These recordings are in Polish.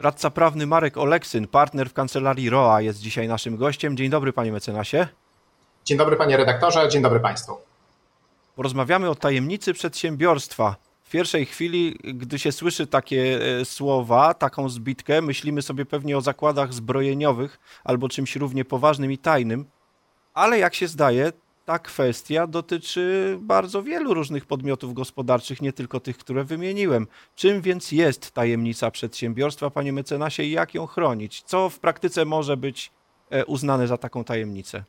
Radca prawny Marek Oleksyn, partner w kancelarii ROA, jest dzisiaj naszym gościem. Dzień dobry, panie mecenasie. Dzień dobry, panie redaktorze, dzień dobry państwu. Porozmawiamy o tajemnicy przedsiębiorstwa. W pierwszej chwili, gdy się słyszy takie e, słowa, taką zbitkę, myślimy sobie pewnie o zakładach zbrojeniowych albo czymś równie poważnym i tajnym, ale jak się zdaje, ta kwestia dotyczy bardzo wielu różnych podmiotów gospodarczych, nie tylko tych, które wymieniłem. Czym więc jest tajemnica przedsiębiorstwa, panie mecenasie, i jak ją chronić? Co w praktyce może być e, uznane za taką tajemnicę?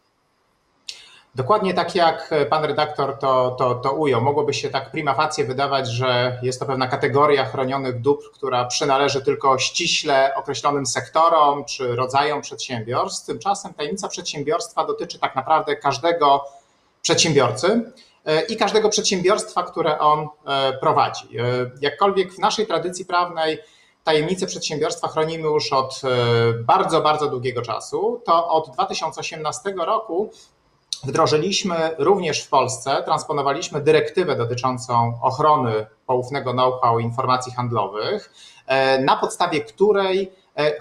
Dokładnie tak jak pan redaktor to, to, to ujął. Mogłoby się tak prima facie wydawać, że jest to pewna kategoria chronionych dóbr, która przynależy tylko ściśle określonym sektorom czy rodzajom przedsiębiorstw. Tymczasem tajemnica przedsiębiorstwa dotyczy tak naprawdę każdego przedsiębiorcy e, i każdego przedsiębiorstwa, które on e, prowadzi. E, jakkolwiek w naszej tradycji prawnej tajemnicę przedsiębiorstwa chronimy już od bardzo, bardzo długiego czasu, to od 2018 roku wdrożyliśmy również w Polsce, transponowaliśmy dyrektywę dotyczącą ochrony poufnego know-how informacji handlowych, na podstawie której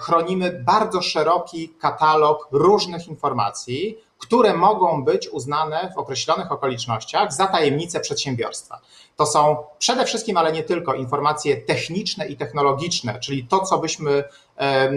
chronimy bardzo szeroki katalog różnych informacji, które mogą być uznane w określonych okolicznościach za tajemnice przedsiębiorstwa. To są przede wszystkim, ale nie tylko, informacje techniczne i technologiczne, czyli to, co byśmy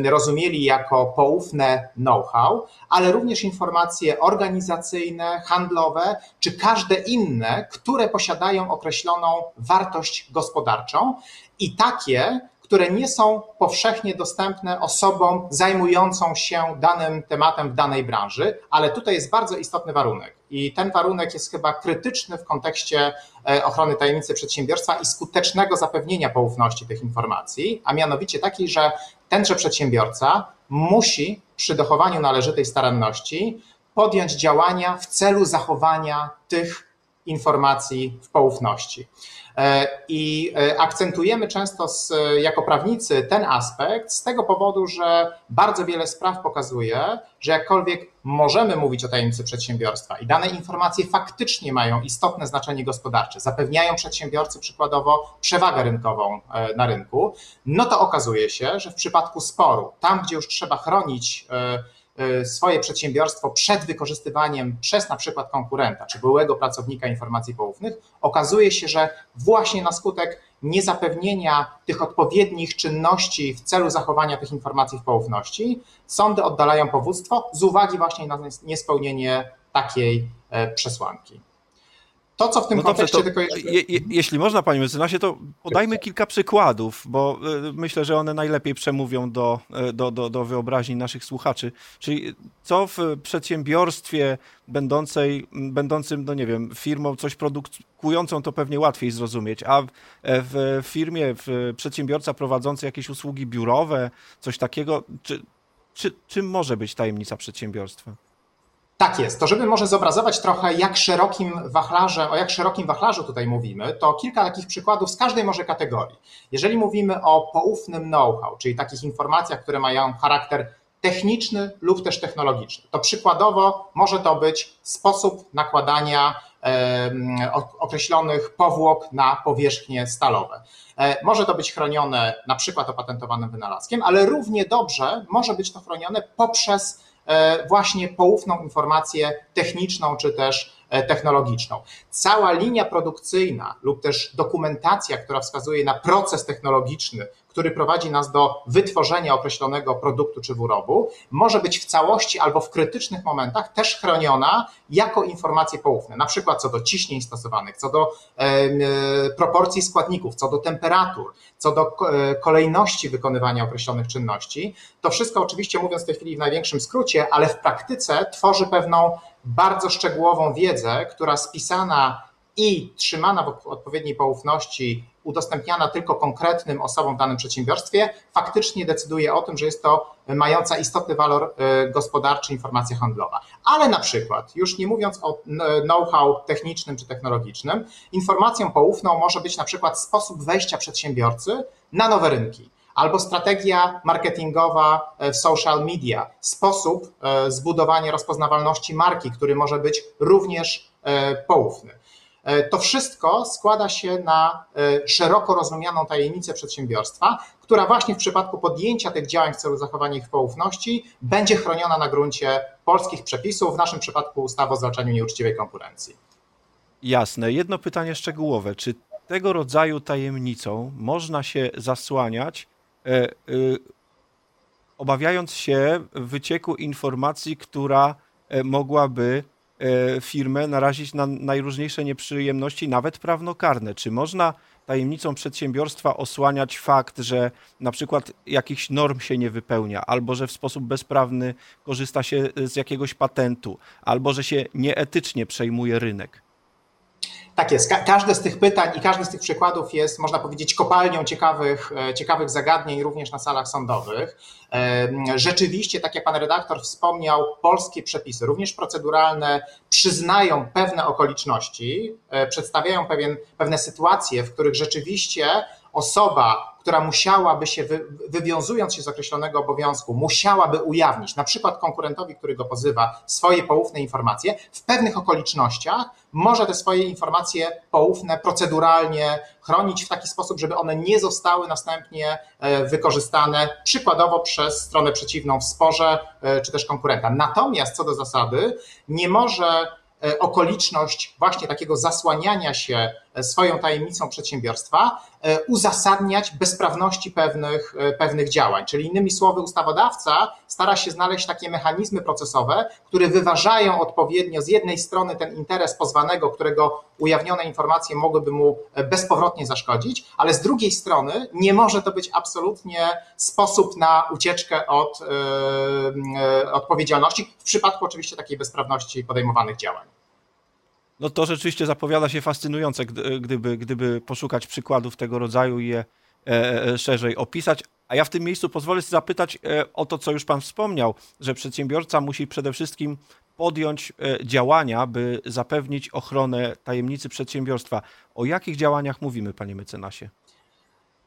rozumieli jako poufne know-how, ale również informacje organizacyjne, handlowe, czy każde inne, które posiadają określoną wartość gospodarczą i takie, które nie są powszechnie dostępne osobom zajmującą się danym tematem w danej branży, ale tutaj jest bardzo istotny warunek. I ten warunek jest chyba krytyczny w kontekście e, ochrony tajemnicy przedsiębiorstwa i skutecznego zapewnienia poufności tych informacji, a mianowicie takiej, że tenże przedsiębiorca musi przy dochowaniu należytej staranności podjąć działania w celu zachowania tych informacji w poufności. E, I e, akcentujemy często z, jako prawnicy ten aspekt z tego powodu, że bardzo wiele spraw pokazuje, że jakkolwiek możemy mówić o tajemnicy przedsiębiorstwa i dane informacje faktycznie mają istotne znaczenie gospodarcze, zapewniają przedsiębiorcy przykładowo przewagę rynkową e, na rynku, no to okazuje się, że w przypadku sporu, tam gdzie już trzeba chronić swoje przedsiębiorstwo przed wykorzystywaniem przez na przykład konkurenta czy byłego pracownika informacji poufnych, okazuje się, że właśnie na skutek niezapewnienia tych odpowiednich czynności w celu zachowania tych informacji w poufności, sądy oddalają powództwo z uwagi właśnie na niespełnienie takiej e, przesłanki. To, co w tym no kontekście dobrze, tylko jeszcze... je, je, Jeśli można, panie mecenasie, to podajmy kilka przykładów, bo y, myślę, że one najlepiej przemówią do, y, do, do, do wyobraźni naszych słuchaczy. Czyli co w przedsiębiorstwie będącej, będącym, no nie wiem, firmą coś produkującą, to pewnie łatwiej zrozumieć, a w, w firmie, w przedsiębiorca prowadzący jakieś usługi biurowe, coś takiego, czy, czy, czym może być tajemnica przedsiębiorstwa? Tak jest. To żeby może zobrazować trochę, jak szerokim wachlarzem, o jak szerokim wachlarzu tutaj mówimy, to kilka takich przykładów z każdej może kategorii. Jeżeli mówimy o poufnym know-how, czyli takich informacjach, które mają charakter techniczny lub też technologiczny, to przykładowo może to być sposób nakładania określonych powłok na powierzchnie stalowe. E, może to być chronione na przykład opatentowanym wynalazkiem, ale równie dobrze może być to chronione poprzez właśnie poufną informację techniczną czy też e, technologiczną. Cała linia produkcyjna lub też dokumentacja, która wskazuje na proces technologiczny, który prowadzi nas do wytworzenia określonego produktu czy wyrobu, może być w całości albo w krytycznych momentach też chroniona jako informacje poufne, na przykład co do ciśnień stosowanych, co do e, proporcji składników, co do temperatur, co do e, kolejności wykonywania określonych czynności. To wszystko oczywiście mówiąc w tej chwili w największym skrócie, ale w praktyce tworzy pewną bardzo szczegółową wiedzę, która spisana i trzymana w odpowiedniej poufności, udostępniana tylko konkretnym osobom w danym przedsiębiorstwie, faktycznie decyduje o tym, że jest to mająca istotny walor e, gospodarczy informacja handlowa. Ale na przykład, już nie mówiąc o know-how technicznym czy technologicznym, informacją poufną może być na przykład sposób wejścia przedsiębiorcy na nowe rynki albo strategia marketingowa w social media, sposób e, zbudowania rozpoznawalności marki, który może być również e, poufny. E, to wszystko składa się na e, szeroko rozumianą tajemnicę przedsiębiorstwa, która właśnie w przypadku podjęcia tych działań w celu zachowania ich poufności będzie chroniona na gruncie polskich przepisów, w naszym przypadku ustawy o zwalczaniu nieuczciwej konkurencji. Jasne. Jedno pytanie szczegółowe. Czy tego rodzaju tajemnicą można się zasłaniać, e, e, obawiając się wycieku informacji, która e, mogłaby e, firmę narazić na najróżniejsze nieprzyjemności, nawet prawnokarne? Czy można tajemnicą przedsiębiorstwa osłaniać fakt, że na przykład jakichś norm się nie wypełnia, albo że w sposób bezprawny korzysta się z jakiegoś patentu, albo że się nieetycznie przejmuje rynek? Tak jest. Ka każde z tych pytań i każdy z tych przykładów jest, można powiedzieć, kopalnią ciekawych, e, ciekawych zagadnień również na salach sądowych. E, rzeczywiście, tak jak pan redaktor wspomniał, polskie przepisy, również proceduralne, przyznają pewne okoliczności, e, przedstawiają pewien, pewne sytuacje, w których rzeczywiście osoba, która musiałaby się, wywiązując się z określonego obowiązku, musiałaby ujawnić, na przykład konkurentowi, który go pozywa, swoje poufne informacje, w pewnych okolicznościach może te swoje informacje poufne proceduralnie chronić w taki sposób, żeby one nie zostały następnie e, wykorzystane przykładowo przez stronę przeciwną w sporze e, czy też konkurenta. Natomiast co do zasady, nie może E, okoliczność właśnie takiego zasłaniania się swoją tajemnicą przedsiębiorstwa e, uzasadniać bezprawności pewnych, pewnych działań. Czyli innymi słowy, ustawodawca stara się znaleźć takie mechanizmy procesowe, które wyważają odpowiednio z jednej strony ten interes pozwanego, którego ujawnione informacje mogłyby mu bezpowrotnie zaszkodzić, ale z drugiej strony nie może to być absolutnie sposób na ucieczkę od yy, odpowiedzialności, w przypadku oczywiście takiej bezprawności podejmowanych działań. No to rzeczywiście zapowiada się fascynujące, gdyby, gdyby poszukać przykładów tego rodzaju i je e, e, szerzej opisać. A ja w tym miejscu pozwolę sobie zapytać e, o to, co już Pan wspomniał, że przedsiębiorca musi przede wszystkim podjąć działania, by zapewnić ochronę tajemnicy przedsiębiorstwa. O jakich działaniach mówimy, panie mecenasie?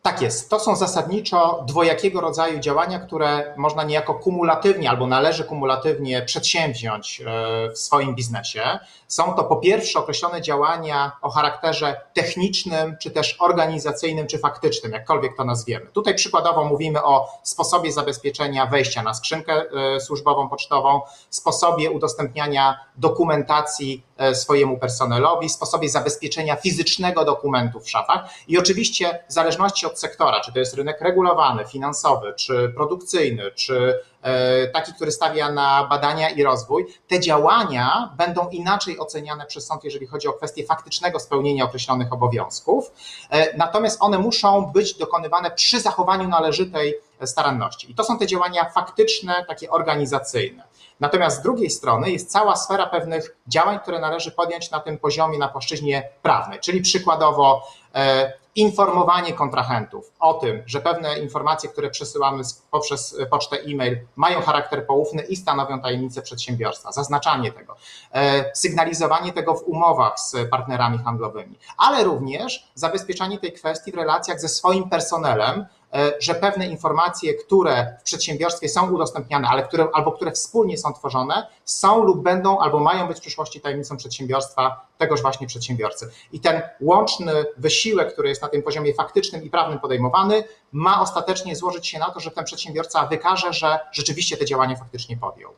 Tak jest. To są zasadniczo dwojakiego rodzaju działania, które można niejako kumulatywnie albo należy kumulatywnie przedsięwziąć e, w swoim biznesie. Są to po pierwsze określone działania o charakterze technicznym, czy też organizacyjnym, czy faktycznym, jakkolwiek to nazwiemy. Tutaj przykładowo mówimy o sposobie zabezpieczenia wejścia na skrzynkę e, służbową pocztową, sposobie udostępniania dokumentacji swojemu personelowi, sposobie zabezpieczenia fizycznego dokumentu w szafach i oczywiście w zależności od od sektora, czy to jest rynek regulowany, finansowy, czy produkcyjny, czy e, taki, który stawia na badania i rozwój, te działania będą inaczej oceniane przez sąd, jeżeli chodzi o kwestię faktycznego spełnienia określonych obowiązków. E, natomiast one muszą być dokonywane przy zachowaniu należytej staranności. I to są te działania faktyczne, takie organizacyjne. Natomiast z drugiej strony jest cała sfera pewnych działań, które należy podjąć na tym poziomie, na płaszczyźnie prawnej, czyli przykładowo e, informowanie kontrahentów o tym, że pewne informacje, które przesyłamy poprzez pocztę e-mail, mają charakter poufny i stanowią tajemnicę przedsiębiorstwa, zaznaczanie tego, e, sygnalizowanie tego w umowach z partnerami handlowymi, ale również zabezpieczanie tej kwestii w relacjach ze swoim personelem, E, że pewne informacje, które w przedsiębiorstwie są udostępniane, ale które, albo które wspólnie są tworzone, są lub będą, albo mają być w przyszłości tajemnicą przedsiębiorstwa tegoż właśnie przedsiębiorcy. I ten łączny wysiłek, który jest na tym poziomie faktycznym i prawnym podejmowany, ma ostatecznie złożyć się na to, że ten przedsiębiorca wykaże, że rzeczywiście te działania faktycznie podjął.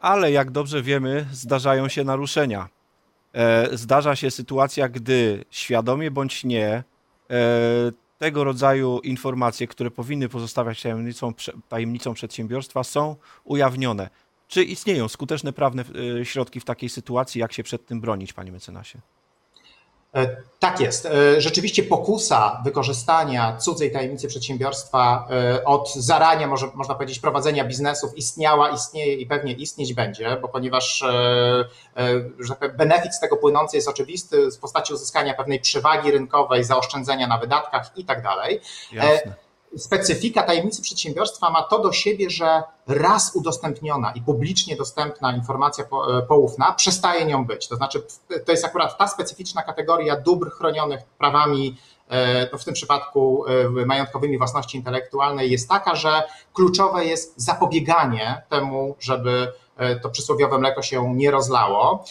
Ale jak dobrze wiemy, zdarzają się naruszenia. E, zdarza się sytuacja, gdy świadomie bądź nie, e, tego rodzaju informacje, które powinny pozostawać tajemnicą, tajemnicą przedsiębiorstwa, są ujawnione. Czy istnieją skuteczne prawne y, środki w takiej sytuacji? Jak się przed tym bronić, panie mecenasie? E, tak jest. E, rzeczywiście pokusa wykorzystania cudzej tajemnicy przedsiębiorstwa e, od zarania, może, można powiedzieć, prowadzenia biznesów istniała, istnieje i pewnie istnieć będzie, bo ponieważ że tak benefit z tego płynący jest oczywisty w postaci uzyskania pewnej przewagi rynkowej, zaoszczędzenia na wydatkach i tak dalej. Jasne specyfika tajemnicy przedsiębiorstwa ma to do siebie, że raz udostępniona i publicznie dostępna informacja e, poufna przestaje nią być. To znaczy, to jest akurat ta specyficzna kategoria dóbr chronionych prawami, to w tym przypadku e, majątkowymi własności intelektualnej, jest taka, że kluczowe jest zapobieganie temu, żeby to przysłowiowe mleko się nie rozlało.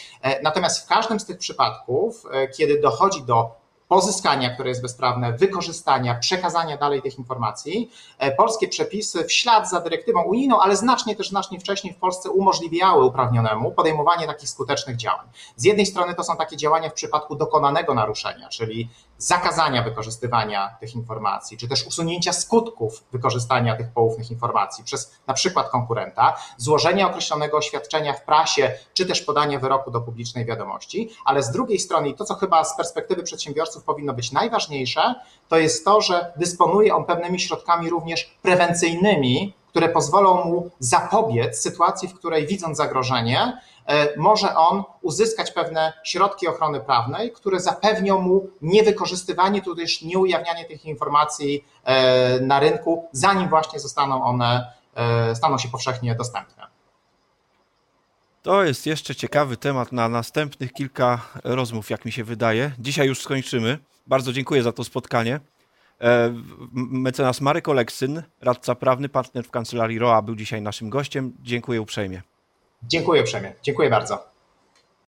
Natomiast w każdym z tych przypadków, kiedy dochodzi do pozyskania, które jest bezprawne, wykorzystania, przekazania dalej tych informacji, polskie przepisy w ślad za dyrektywą unijną, ale znacznie też znacznie wcześniej w Polsce umożliwiały uprawnionemu podejmowanie takich skutecznych działań. Z jednej strony to są takie działania w przypadku dokonanego naruszenia, czyli zakazania wykorzystywania tych informacji, czy też usunięcia skutków wykorzystania tych poufnych informacji przez na przykład konkurenta, złożenia określonego oświadczenia w prasie, czy też podania wyroku do publicznej wiadomości, ale z drugiej strony, i to co chyba z perspektywy przedsiębiorców powinno być najważniejsze, to jest to, że dysponuje on pewnymi środkami również prewencyjnymi, które pozwolą mu zapobiec sytuacji, w której widząc zagrożenie, e, może on uzyskać pewne środki ochrony prawnej, które zapewnią mu niewykorzystywanie, tudzież nieujawnianie tych informacji e, na rynku, zanim właśnie zostaną one, e, staną się powszechnie dostępne. To jest jeszcze ciekawy temat na następnych kilka rozmów, jak mi się wydaje. Dzisiaj już skończymy. Bardzo dziękuję za to spotkanie. E, mecenas Marek Oleksyn, radca prawny, partner w kancelarii ROA, był dzisiaj naszym gościem. Dziękuję uprzejmie. Dziękuję uprzejmie. Dziękuję bardzo.